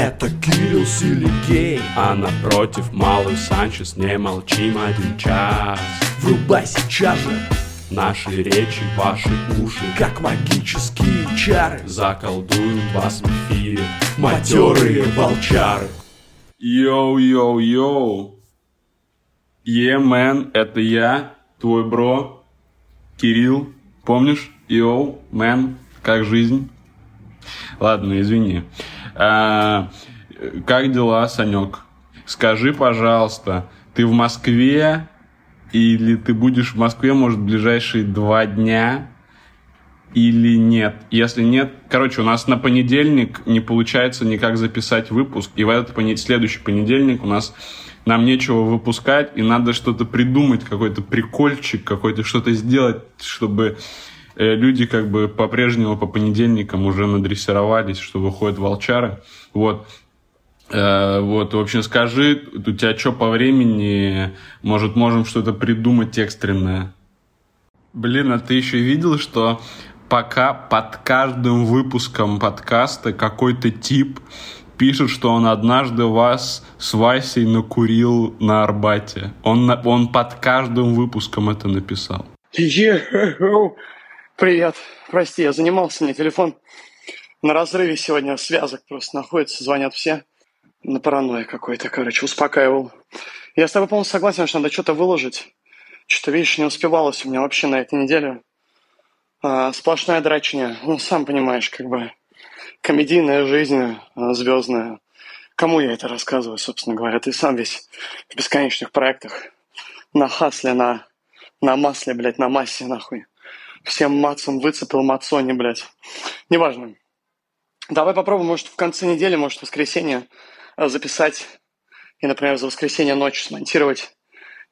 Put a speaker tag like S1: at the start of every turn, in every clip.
S1: Это Кирилл Силигей А напротив малый Санчес Не молчим один час Врубай сейчас же Наши речи, ваши уши Как магические чары Заколдуют вас в эфире Матерые волчары
S2: Yo-yo-yo Yeah, man, это я, твой bro, Кирилл. Помнишь? Yo, man, как жизнь? Ладно, извини. А, как дела, Санек? Скажи, пожалуйста, ты в Москве или ты будешь в Москве, может, в ближайшие два дня? или нет. Если нет, короче, у нас на понедельник не получается никак записать выпуск, и в этот понед... следующий понедельник у нас нам нечего выпускать, и надо что-то придумать, какой-то прикольчик, какой-то что-то сделать, чтобы люди как бы по-прежнему по понедельникам уже надрессировались, что выходят волчары. Вот. Э, вот, в общем, скажи, у тебя что по времени? Может, можем что-то придумать экстренное? Блин, а ты еще видел, что пока под каждым выпуском подкаста какой-то тип пишет, что он однажды вас с Васей накурил на Арбате. Он, он под каждым выпуском это написал.
S3: Привет. Прости, я занимался, мне телефон на разрыве сегодня связок просто находится, звонят все. На паранойя какой-то, короче, успокаивал. Я с тобой полностью согласен, что надо что-то выложить. Что-то, видишь, не успевалось у меня вообще на этой неделе. А, сплошная драчня. Ну, сам понимаешь, как бы комедийная жизнь а, звездная. Кому я это рассказываю, собственно говоря? Ты сам весь в бесконечных проектах. На хасле, на, на масле, блядь, на массе, нахуй. Всем мацам выцепил мацони, блядь. Неважно. Давай попробуем, может, в конце недели, может, в воскресенье а, записать и, например, за воскресенье ночь смонтировать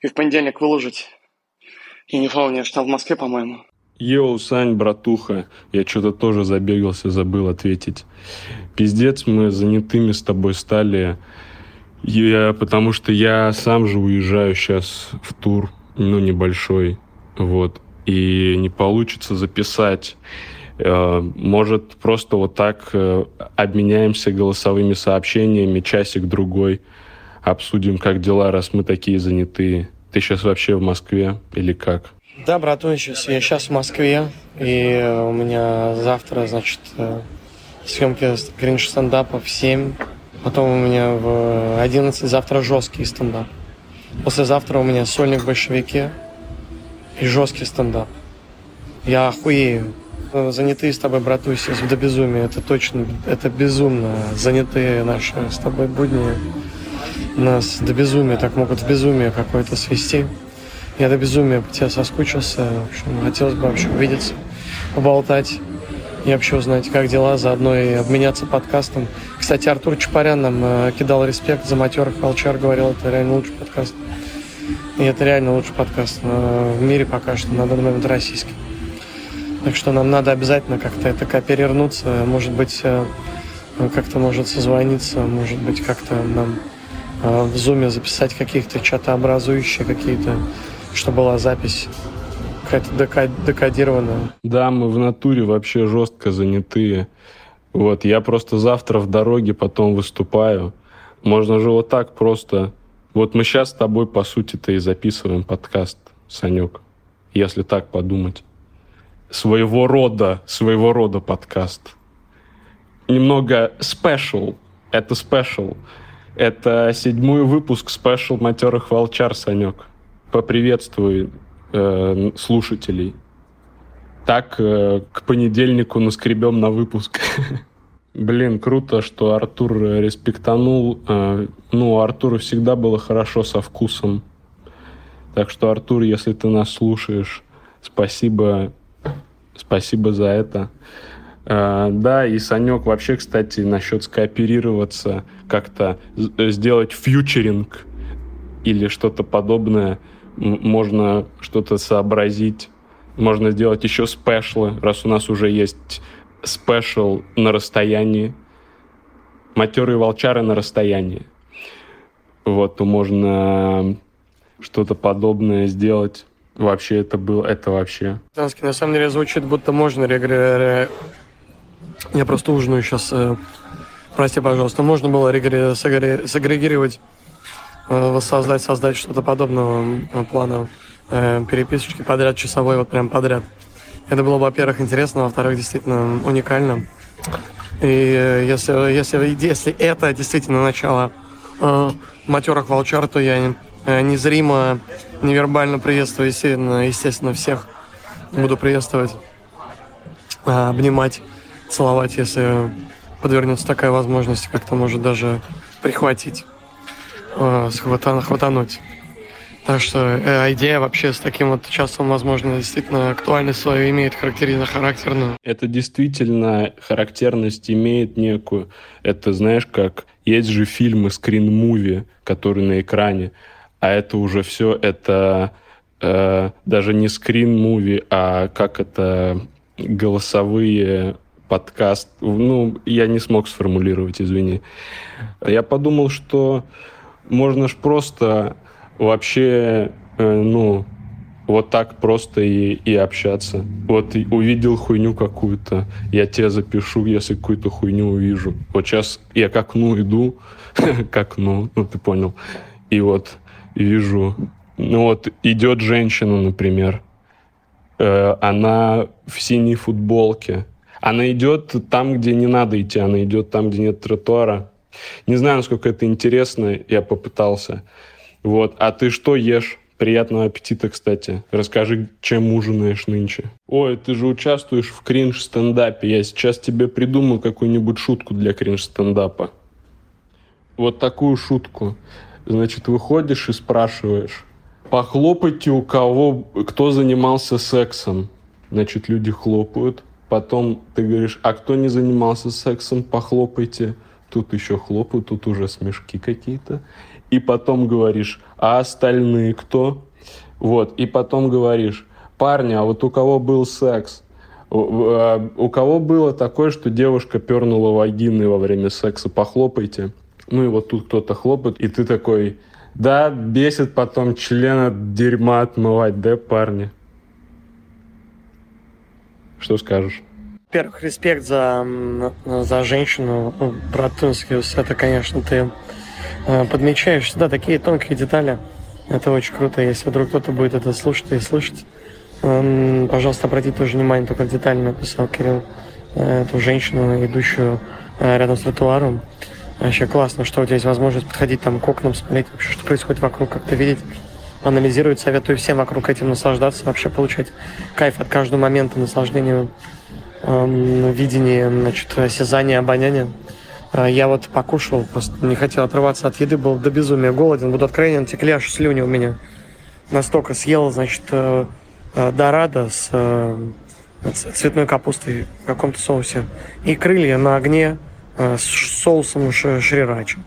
S3: и в понедельник выложить. И не помню, там в Москве, по-моему.
S2: Йоу, Сань, братуха, я что-то тоже забегался, забыл ответить. Пиздец, мы занятыми с тобой стали, я, потому что я сам же уезжаю сейчас в тур, ну, небольшой, вот, и не получится записать. Э, может, просто вот так э, обменяемся голосовыми сообщениями часик-другой, обсудим, как дела, раз мы такие занятые. Ты сейчас вообще в Москве или как?
S3: Да, братуч, я сейчас в Москве, и у меня завтра, значит, э, съемки кринж стендапа в 7, потом у меня в 11 завтра жесткий стендап. Послезавтра у меня сольник в большевике и жесткий стендап. Я охуею. Занятые с тобой, братусь, до безумия. Это точно, это безумно. Занятые наши с тобой будни нас до безумия, так могут в безумие какое-то свести. Я до безумия по тебе соскучился. В общем, хотелось бы вообще увидеться, поболтать и вообще узнать, как дела, заодно и обменяться подкастом. Кстати, Артур Чапарян нам э, кидал респект за матерых волчар, говорил, это реально лучший подкаст. И это реально лучший подкаст э, в мире пока что, на данный момент российский. Так что нам надо обязательно как-то это кооперироваться, может быть, э, как-то может созвониться, может быть, как-то нам э, в зуме записать каких-то чатообразующие какие-то что была запись какая-то декодированная.
S2: Да, мы в натуре вообще жестко занятые. Вот, я просто завтра в дороге потом выступаю. Можно же вот так просто... Вот мы сейчас с тобой, по сути-то, и записываем подкаст, Санек, если так подумать. Своего рода, своего рода подкаст. Немного special. Это special. Это седьмой выпуск спешл матерых волчар, Санек поприветствуй э, слушателей. Так э, к понедельнику наскребем на выпуск. Блин, круто, что Артур респектанул. Э, ну, у Артура всегда было хорошо со вкусом. Так что, Артур, если ты нас слушаешь, спасибо, спасибо за это. Uh, да, и Санек вообще, кстати, насчет скооперироваться, как-то сделать фьючеринг или что-то подобное – можно что-то сообразить, можно сделать еще спешлы, раз у нас уже есть спешл на расстоянии, матерые волчары на расстоянии. Вот, то можно что-то подобное сделать. Вообще это было, это вообще.
S3: На самом деле звучит, будто можно. Я просто ужинаю сейчас э, Прости, пожалуйста, можно было сагрегировать, э, воссоздать, создать что-то подобного плана э, переписочки подряд, часовой, вот прям подряд. Это было, во-первых, интересно, во-вторых, действительно уникально. И э, если, если, если это действительно начало э, матерых волчар, то я э, незримо, невербально приветствую, естественно, всех буду приветствовать, э, обнимать, целовать, если подвернется такая возможность, как-то может даже прихватить, э, схвата, хватануть. Так что э, идея вообще с таким вот часом, возможно, действительно актуальность свою имеет, характеризно характерную.
S2: Это действительно характерность имеет некую. Это, знаешь, как есть же фильмы скрин-муви, которые на экране, а это уже все, это э, даже не скрин-муви, а как это голосовые подкаст. Ну, я не смог сформулировать, извини. Я подумал, что можно ж просто вообще, э, ну, вот так просто и, и общаться. Вот увидел хуйню какую-то, я тебе запишу, если какую-то хуйню увижу. Вот сейчас я к окну иду, к окну, ну ты понял, и вот вижу, ну вот идет женщина, например, э, она в синей футболке, она идет там, где не надо идти, она идет там, где нет тротуара. Не знаю, насколько это интересно, я попытался. Вот. А ты что ешь? Приятного аппетита, кстати. Расскажи, чем ужинаешь нынче. Ой, ты же участвуешь в кринж-стендапе. Я сейчас тебе придумал какую-нибудь шутку для кринж-стендапа. Вот такую шутку. Значит, выходишь и спрашиваешь. Похлопайте у кого, кто занимался сексом. Значит, люди хлопают. Потом ты говоришь, а кто не занимался сексом, похлопайте. Тут еще хлопают, тут уже смешки какие-то и потом говоришь, а остальные кто? Вот, и потом говоришь, парни, а вот у кого был секс? А, у кого было такое, что девушка пернула вагины во время секса? Похлопайте. Ну и вот тут кто-то хлопает, и ты такой, да, бесит потом член от дерьма отмывать, да, парни? Что скажешь?
S3: Во-первых, респект за, за женщину, ну, братунский, это, конечно, ты Э, подмечаешь всегда такие тонкие детали. Это очень круто, если вдруг кто-то будет это слушать и слышать. Пожалуйста, обратите тоже внимание, только детально написал Кирилл э, эту женщину, идущую э, рядом с тротуаром. Вообще классно, что у тебя есть возможность подходить там к окнам, смотреть вообще, что происходит вокруг, как-то видеть, анализировать. Советую всем вокруг этим наслаждаться, вообще получать кайф от каждого момента наслаждения, эм, видения, значит, осязания, обоняния. А, я вот покушал, просто не хотел отрываться от еды, был до безумия голоден. Буду откровенен, текли аж слюни у меня. Настолько съел, значит, э, э, дорадо с, э, цветной капустой в каком-то соусе. И крылья на огне с соусом шрирача.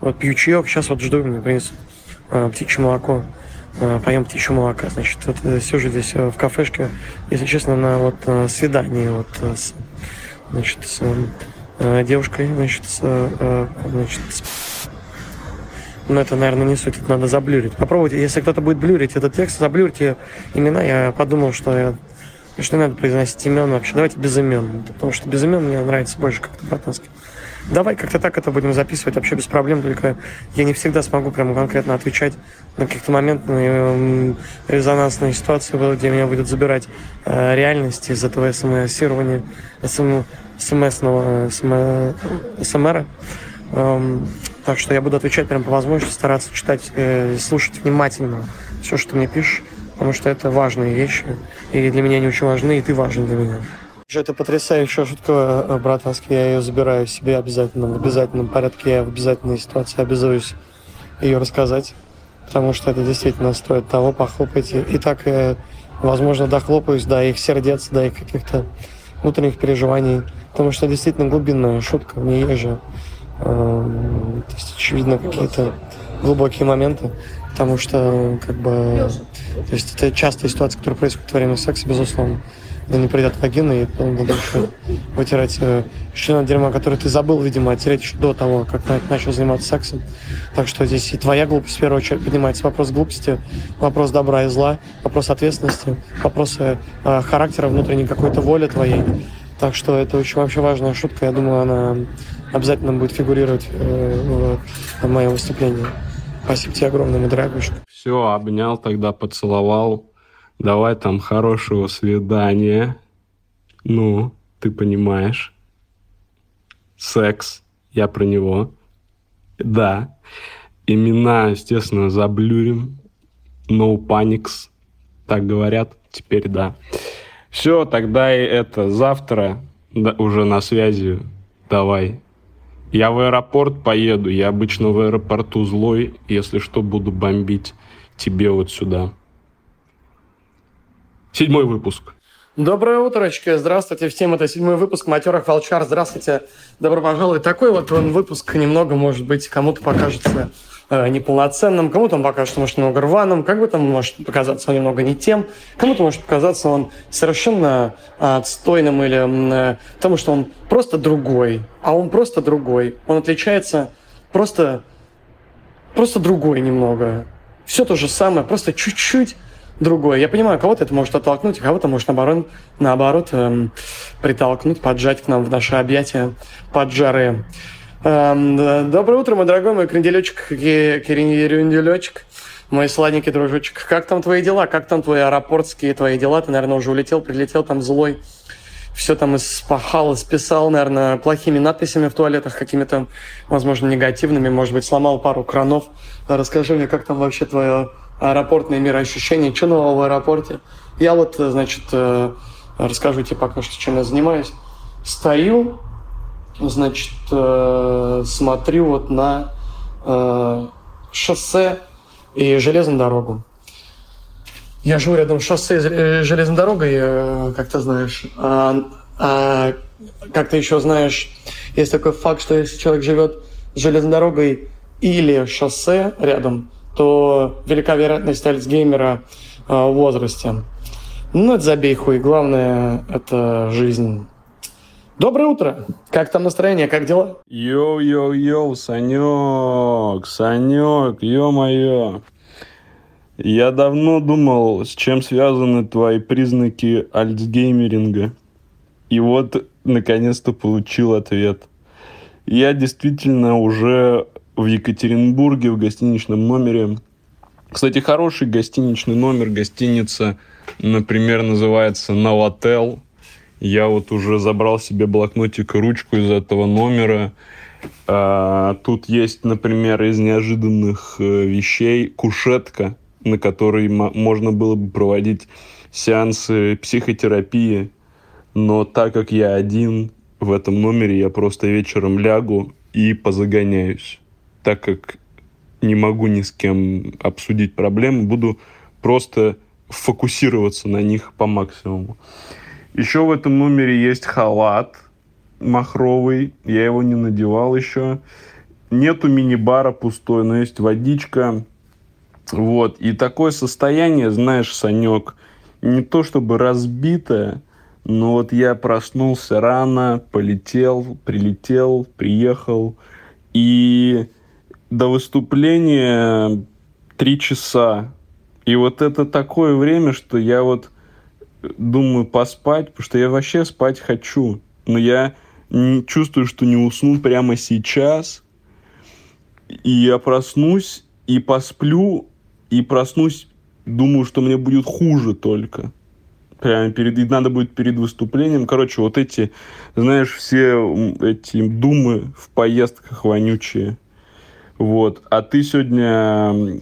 S3: Вот пью чаек, сейчас вот жду, мне принесут птичье молоко. Поем птичье молоко. Значит, вот сижу здесь в кафешке, если честно, на вот свидании вот с, значит, с Э, девушкой, значит, с, э, значит, с... но это, наверное, не суть, это надо заблюрить. Попробуйте, если кто-то будет блюрить этот текст, заблюрьте имена. Я подумал, что я что не надо произносить имен вообще. Давайте без имен. Потому что без имен мне нравится больше как-то братански. Давай как-то так это будем записывать вообще без проблем, только я не всегда смогу прямо конкретно отвечать на каких-то моментные резонансные ситуации, где меня будет забирать э, реальность из этого смс-ирования, смс-ного СМР. Эм, так что я буду отвечать прямо по возможности, стараться читать э, слушать внимательно все, что мне пишешь, потому что это важные вещи, и для меня они очень важны, и ты важен для меня. Это потрясающая шутка, э, братанский. Я ее забираю себе обязательно, в обязательном порядке. Я в обязательной ситуации обязуюсь ее рассказать, потому что это действительно стоит того, похлопайте. И так, э, возможно, дохлопаюсь до их сердец, до их каких-то внутренних переживаний, потому что действительно глубинная шутка. В ней же, э, то есть, очевидно, какие-то глубокие моменты, потому что, как бы, то есть это частая ситуация, которая происходит во время секса, безусловно да не придет вагина, и буду еще вытирать э, член дерьма, который ты забыл, видимо, оттереть еще до того, как начал заниматься сексом. Так что здесь и твоя глупость, в первую очередь, поднимается вопрос глупости, вопрос добра и зла, вопрос ответственности, вопросы э, характера, внутренней какой-то воли твоей. Так что это очень вообще важная шутка. Я думаю, она обязательно будет фигурировать э, в, в моем выступлении. Спасибо тебе огромное, дорогушка.
S2: Все, обнял, тогда поцеловал. Давай там хорошего свидания. Ну, ты понимаешь. Секс. Я про него. Да. Имена, естественно, заблюрим. No panics. Так говорят. Теперь да. Все, тогда и это завтра да, уже на связи. Давай. Я в аэропорт поеду. Я обычно в аэропорту злой. Если что, буду бомбить тебе вот сюда. Седьмой выпуск.
S3: Доброе утрочко, здравствуйте всем, это седьмой выпуск «Матерых волчар», здравствуйте, добро пожаловать. Такой вот он выпуск немного, может быть, кому-то покажется э, неполноценным, кому-то он покажется, может, немного рваным, как бы там может показаться он немного не тем, кому-то может показаться он совершенно отстойным или э, потому что он просто другой, а он просто другой, он отличается просто, просто другой немного. Все то же самое, просто чуть-чуть другое. Я понимаю, кого-то это может оттолкнуть, а кого-то может наоборот, наоборот эм, притолкнуть, поджать к нам в наши объятия поджарые. Эм, доброе утро, мой дорогой мой кренделечек, кренделечек, мой сладенький дружочек. Как там твои дела? Как там твои аэропортские твои дела? Ты, наверное, уже улетел, прилетел там злой. Все там испахал, исписал, наверное, плохими надписями в туалетах, какими-то, возможно, негативными. Может быть, сломал пару кранов. Расскажи мне, как там вообще твое аэропортные мироощущения, что нового в аэропорте. Я вот, значит, э, расскажу тебе пока что, чем я занимаюсь. Стою, значит, э, смотрю вот на э, шоссе и железную дорогу. Я живу рядом с шоссе и железной дорогой, как ты знаешь. А, а, как ты еще знаешь, есть такой факт, что если человек живет с железной дорогой или шоссе рядом, то велика вероятность Альцгеймера а, в возрасте. Ну, это забей хуй. Главное, это жизнь. Доброе утро. Как там настроение, как дела?
S2: Йоу-йоу-йоу, Санек, Санек, ё-моё. Я давно думал, с чем связаны твои признаки альцгеймеринга. И вот, наконец-то, получил ответ. Я действительно уже в Екатеринбурге в гостиничном номере. Кстати, хороший гостиничный номер, гостиница, например, называется Новотел. Я вот уже забрал себе блокнотик и ручку из этого номера. А, тут есть, например, из неожиданных э, вещей кушетка, на которой можно было бы проводить сеансы психотерапии. Но так как я один в этом номере, я просто вечером лягу и позагоняюсь так как не могу ни с кем обсудить проблемы, буду просто фокусироваться на них по максимуму. Еще в этом номере есть халат махровый. Я его не надевал еще. Нету мини-бара пустой, но есть водичка. Вот. И такое состояние, знаешь, Санек, не то чтобы разбитое, но вот я проснулся рано, полетел, прилетел, приехал. И до выступления три часа. И вот это такое время, что я вот думаю поспать, потому что я вообще спать хочу. Но я не чувствую, что не усну прямо сейчас. И я проснусь и посплю, и проснусь, думаю, что мне будет хуже только. Прямо перед, и надо будет перед выступлением. Короче, вот эти, знаешь, все эти думы в поездках вонючие. Вот. А ты сегодня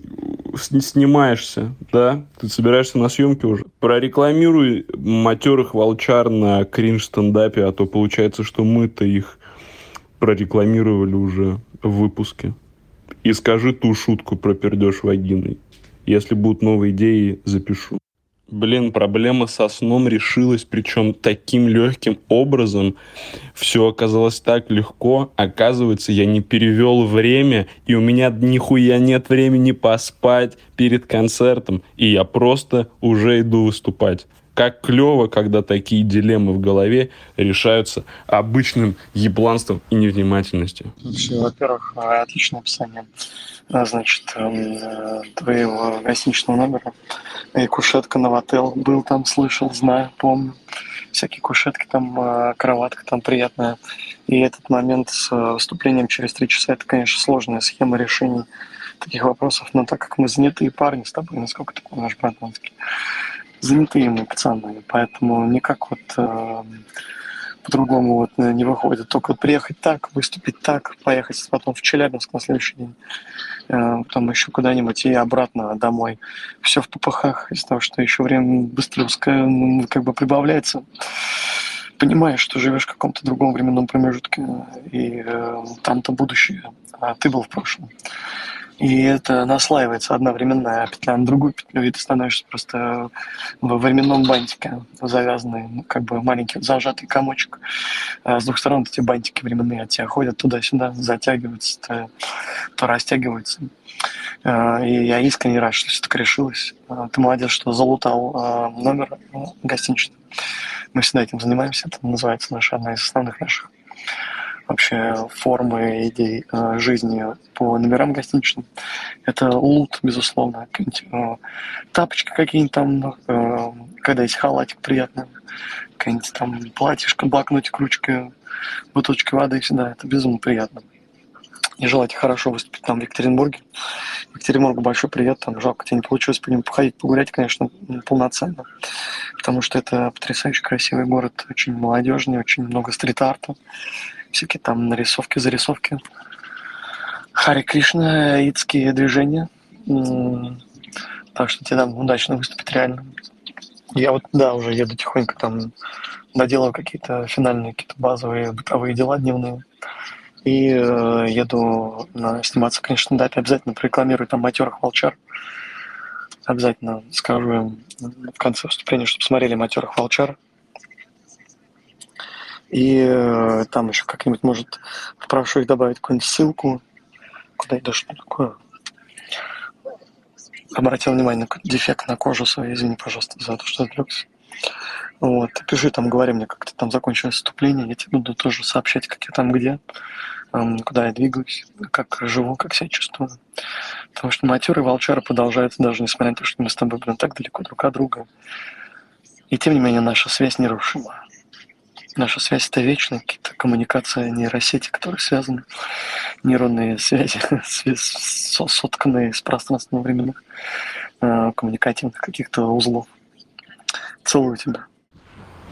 S2: снимаешься, да? Ты собираешься на съемки уже. Прорекламируй матерых волчар на кринж-стендапе, а то получается, что мы-то их прорекламировали уже в выпуске. И скажи ту шутку про пердеж вагиной. Если будут новые идеи, запишу. Блин, проблема со сном решилась, причем таким легким образом. Все оказалось так легко. Оказывается, я не перевел время, и у меня нихуя нет времени поспать перед концертом. И я просто уже иду выступать. Как клево, когда такие дилеммы в голове решаются обычным ебланством и невнимательностью.
S3: Во-первых, отличное описание а, значит, эм, твоего гостиничного номера. И кушетка на отель был там, слышал, знаю, помню. всякие кушетки, там э, кроватка там приятная. И этот момент с выступлением через три часа, это, конечно, сложная схема решений таких вопросов, но так как мы занятые парни с тобой, насколько ты помнишь, братанский, занятые мы пацаны, поэтому никак вот э, по-другому вот э, не выходит. Только вот приехать так, выступить так, поехать потом в Челябинск на следующий день, э, потом еще куда-нибудь и обратно домой. Все в попыхах из-за того, что еще время быстро как бы прибавляется. Понимаешь, что живешь в каком-то другом временном промежутке, и э, там-то будущее, а ты был в прошлом. И это наслаивается одна временная петля на другую петлю, и ты становишься просто в временном бантике завязанный, ну, как бы маленький зажатый комочек. А с двух сторон эти бантики временные от тебя ходят туда-сюда, затягиваются, то, то растягиваются. А, и я искренне рад, что все так решилось. А, ты молодец, что залутал номер гостиничный. Мы всегда этим занимаемся. Это называется наша одна из основных наших вообще формы идей э, жизни по номерам гостиничным. Это лут, безусловно. Э, тапочки какие-нибудь там, э, когда есть халатик приятный, какая-нибудь там платьишко, блокнотик, ручка, бутылочка воды всегда. Это безумно приятно. И желайте хорошо выступить там в Екатеринбурге. Екатеринбургу большой привет, там жалко тебе не получилось по нему походить, погулять, конечно, полноценно, потому что это потрясающе красивый город, очень молодежный, очень много стрит-арта, всякие там нарисовки, зарисовки. Хари Кришна, аидские движения. Так что тебе там удачно выступить реально. Я вот, да, уже еду тихонько там, доделаю какие-то финальные, какие-то базовые бытовые дела дневные. И э, еду на, сниматься, конечно, да, обязательно прорекламирую там матерых волчар. Обязательно скажу им в конце выступления, чтобы смотрели матерых волчар. И э, там еще как-нибудь, может, попрошу их добавить какую-нибудь ссылку. Куда иду, что такое? Обратил внимание на дефект на кожу свою, извини, пожалуйста, за то, что отвлекся. Вот, пиши там, говори мне, как ты там закончилось выступление, я тебе буду тоже сообщать, как я там где, куда я двигаюсь, как живу, как себя чувствую. Потому что матеры и волчары продолжаются, даже несмотря на то, что мы с тобой, блин, так далеко друг от друга. И тем не менее наша связь нерушима. Наша связь это вечная, какие-то коммуникации нейросети, которые связаны, нейронные связи, сотканные из пространственно-временных э, коммуникативных каких-то узлов. Целую тебя.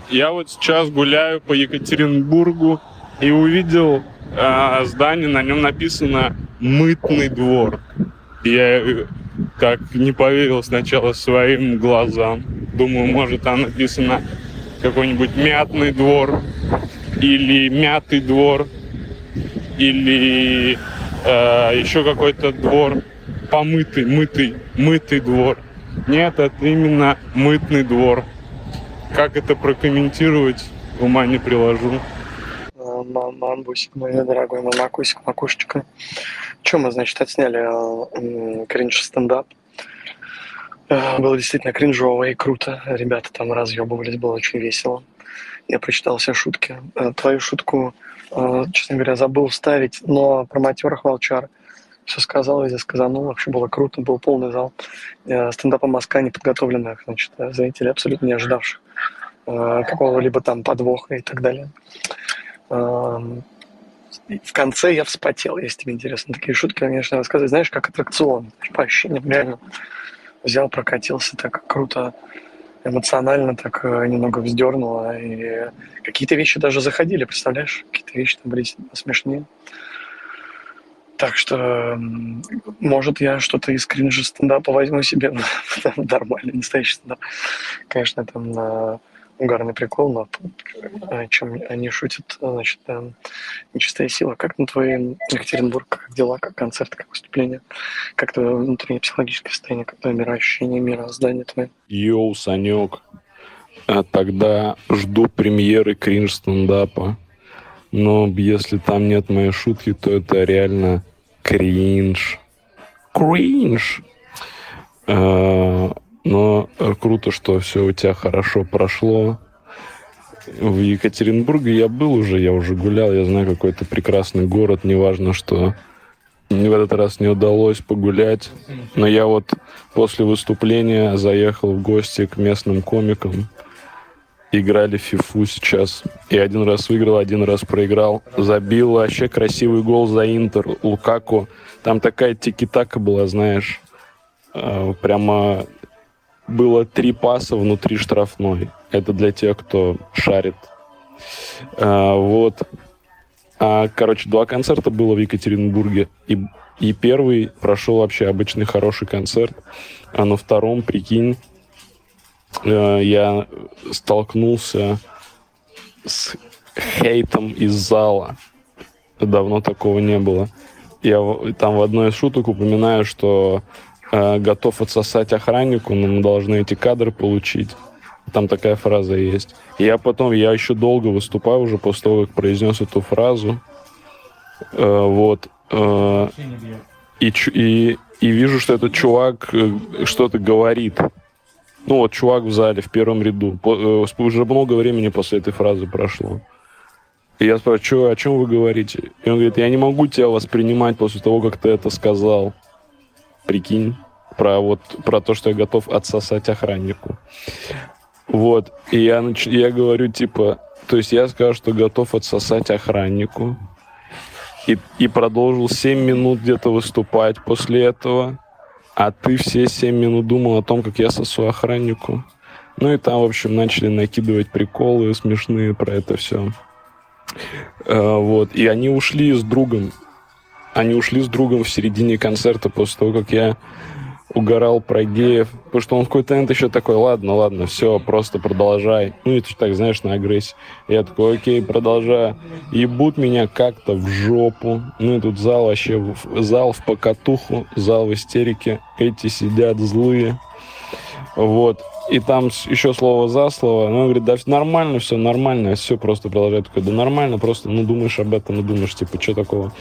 S2: Я вот сейчас гуляю по Екатеринбургу и увидел э, здание, на нем написано «Мытный двор». Я э, как не поверил сначала своим глазам. Думаю, может, там написано какой-нибудь мятный двор или мятый двор или э, еще какой-то двор помытый, мытый, мытый двор. Нет, это именно мытный двор. Как это прокомментировать, ума не приложу.
S3: Мамбусик, мой дорогой мамакусик, макушечка. Чем мы, значит, отсняли э, кринж стендап. Э, было действительно кринжово и круто. Ребята там разъебывались, было очень весело. Я прочитал все шутки. Э, твою шутку, э, честно говоря, забыл вставить, но про матерых волчар все сказал, везде сказанул. Вообще было круто, был полный зал. Стендапа Москва неподготовленных, значит, зрителей, абсолютно не ожидавших какого-либо там подвоха и так далее. Эм, в конце я вспотел, если тебе интересно. Такие шутки, конечно, рассказывать, знаешь, как аттракцион. По ощущениям реально взял, прокатился так круто, эмоционально так э, немного вздернуло. И какие-то вещи даже заходили, представляешь? Какие-то вещи там были смешнее. Так что, может, я что-то из кринжа стендапа возьму себе нормально, настоящий стендап. Конечно, там на угарный прикол, но о чем они шутят, значит, нечистая сила. Как на твой Екатеринбург, как дела, как концерт, как выступление, как твое внутреннее психологическое состояние, как твое мироощущение, мироздание твое?
S2: Йоу, Санек, а тогда жду премьеры кринж-стендапа. Но если там нет моей шутки, то это реально кринж. Кринж! Но круто, что все у тебя хорошо прошло. В Екатеринбурге я был уже, я уже гулял, я знаю, какой это прекрасный город, неважно, что в этот раз не удалось погулять. Но я вот после выступления заехал в гости к местным комикам. играли в фифу сейчас. И один раз выиграл, один раз проиграл. Забил вообще красивый гол за Интер. Лукаку. Там такая тики-така была, знаешь. Э, прямо было три паса внутри штрафной. Это для тех, кто шарит. А, вот. А, короче, два концерта было в Екатеринбурге. И, и первый прошел вообще обычный хороший концерт. А на втором, прикинь, э, я столкнулся с хейтом из зала. Давно такого не было. Я там в одной из шуток упоминаю, что э, готов отсосать охраннику, но мы должны эти кадры получить. Там такая фраза есть. Я потом, я еще долго выступаю уже после того, как произнес эту фразу. Э, вот. Э, и, и, и вижу, что этот чувак э, что-то говорит. Ну вот, чувак в зале, в первом ряду. Э, уже много времени после этой фразы прошло. И я спрашиваю, о чем вы говорите? И он говорит, я не могу тебя воспринимать после того, как ты это сказал. Прикинь про вот про то, что я готов отсосать охраннику. Вот. И я, нач... я говорю, типа, то есть я скажу, что готов отсосать охраннику. И, и продолжил 7 минут где-то выступать после этого. А ты все 7 минут думал о том, как я сосу охраннику. Ну и там, в общем, начали накидывать приколы смешные про это все. А, вот. И они ушли с другом. Они ушли с другом в середине концерта после того, как я угорал про геев, потому что он в какой-то момент еще такой, ладно, ладно, все, просто продолжай. Ну, и так, знаешь, на агрессии. Я такой, окей, продолжаю. Ебут меня как-то в жопу. Ну, и тут зал вообще, зал в покатуху, зал в истерике. Эти сидят злые. Вот. И там еще слово за слово. Ну, он говорит, да нормально, все нормально. Все просто продолжает такой, да нормально, просто, ну, думаешь об этом, ну, думаешь, типа, что такого.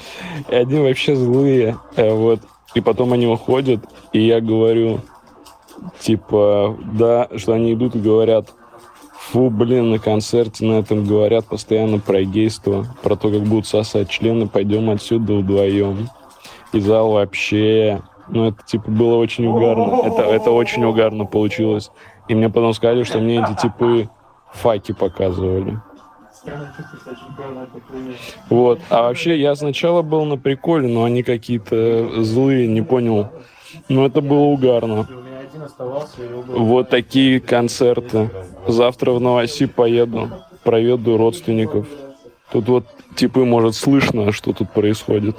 S2: И один вообще злые. Э, вот. И потом они уходят, и я говорю, типа, да, что они идут и говорят, фу, блин, на концерте на этом говорят постоянно про гейство, про то, как будут сосать члены, пойдем отсюда вдвоем. И зал вообще, ну, это, типа, было очень угарно. Это, это очень угарно получилось. И мне потом сказали, что мне эти типы факи показывали. Вот. А вообще, я сначала был на приколе, но они какие-то злые, не понял. Но это было угарно. Вот такие концерты. Завтра в Новоси поеду, проведу родственников. Тут вот типы, может, слышно, что тут происходит.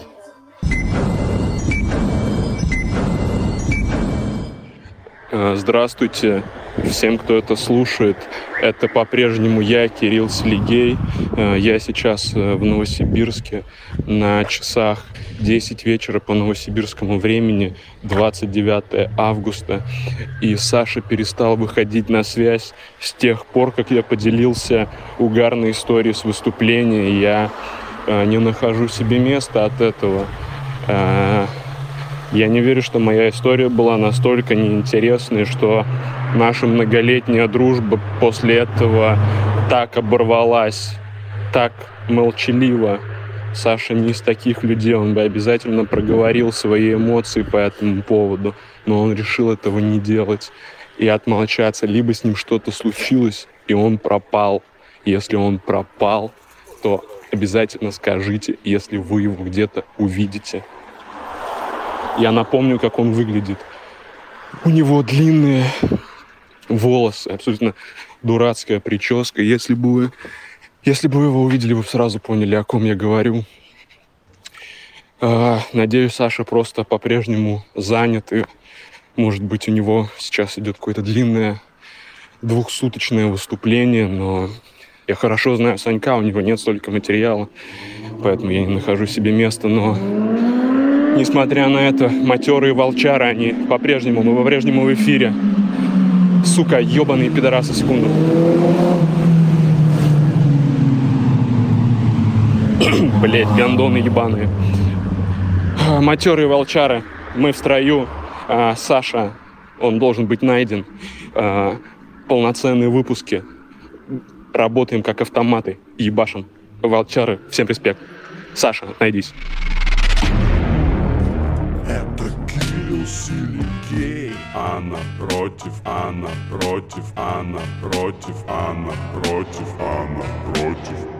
S2: Здравствуйте всем, кто это слушает. Это по-прежнему я, Кирилл Слигей. Э, я сейчас э, в Новосибирске на часах 10 вечера по новосибирскому времени, 29 августа. И Саша перестал выходить на связь с тех пор, как я поделился угарной историей с выступления. Я не нахожу себе места от этого. Я не верю, что моя история была настолько неинтересной, что наша многолетняя дружба после этого так оборвалась, так молчаливо. Саша не из таких людей, он бы обязательно проговорил свои эмоции по этому поводу, но он решил этого не делать и отмолчаться. Либо с ним что-то случилось, и он пропал. Если он пропал, то обязательно скажите, если вы его где-то увидите. Я напомню, как он выглядит. У него длинные волосы, абсолютно дурацкая прическа. Если бы вы, если бы вы его увидели, вы сразу поняли, о ком я говорю. А, надеюсь, Саша просто по-прежнему занят, и, может быть, у него сейчас идет какое-то длинное двухсуточное выступление, но я хорошо знаю Санька, у него нет столько материала, поэтому я не нахожу себе места, но Несмотря на это, матерые волчары, они по-прежнему, мы по-прежнему в эфире. Сука, ебаные пидорасы, секунду. Блять, гандоны ебаные. Матерые волчары, мы в строю. А, Саша, он должен быть найден. А, полноценные выпуски. Работаем как автоматы. Ебашим. Волчары, всем респект. Саша, найдись. Тусили гей А напротив, а напротив, а напротив, а напротив, а напротив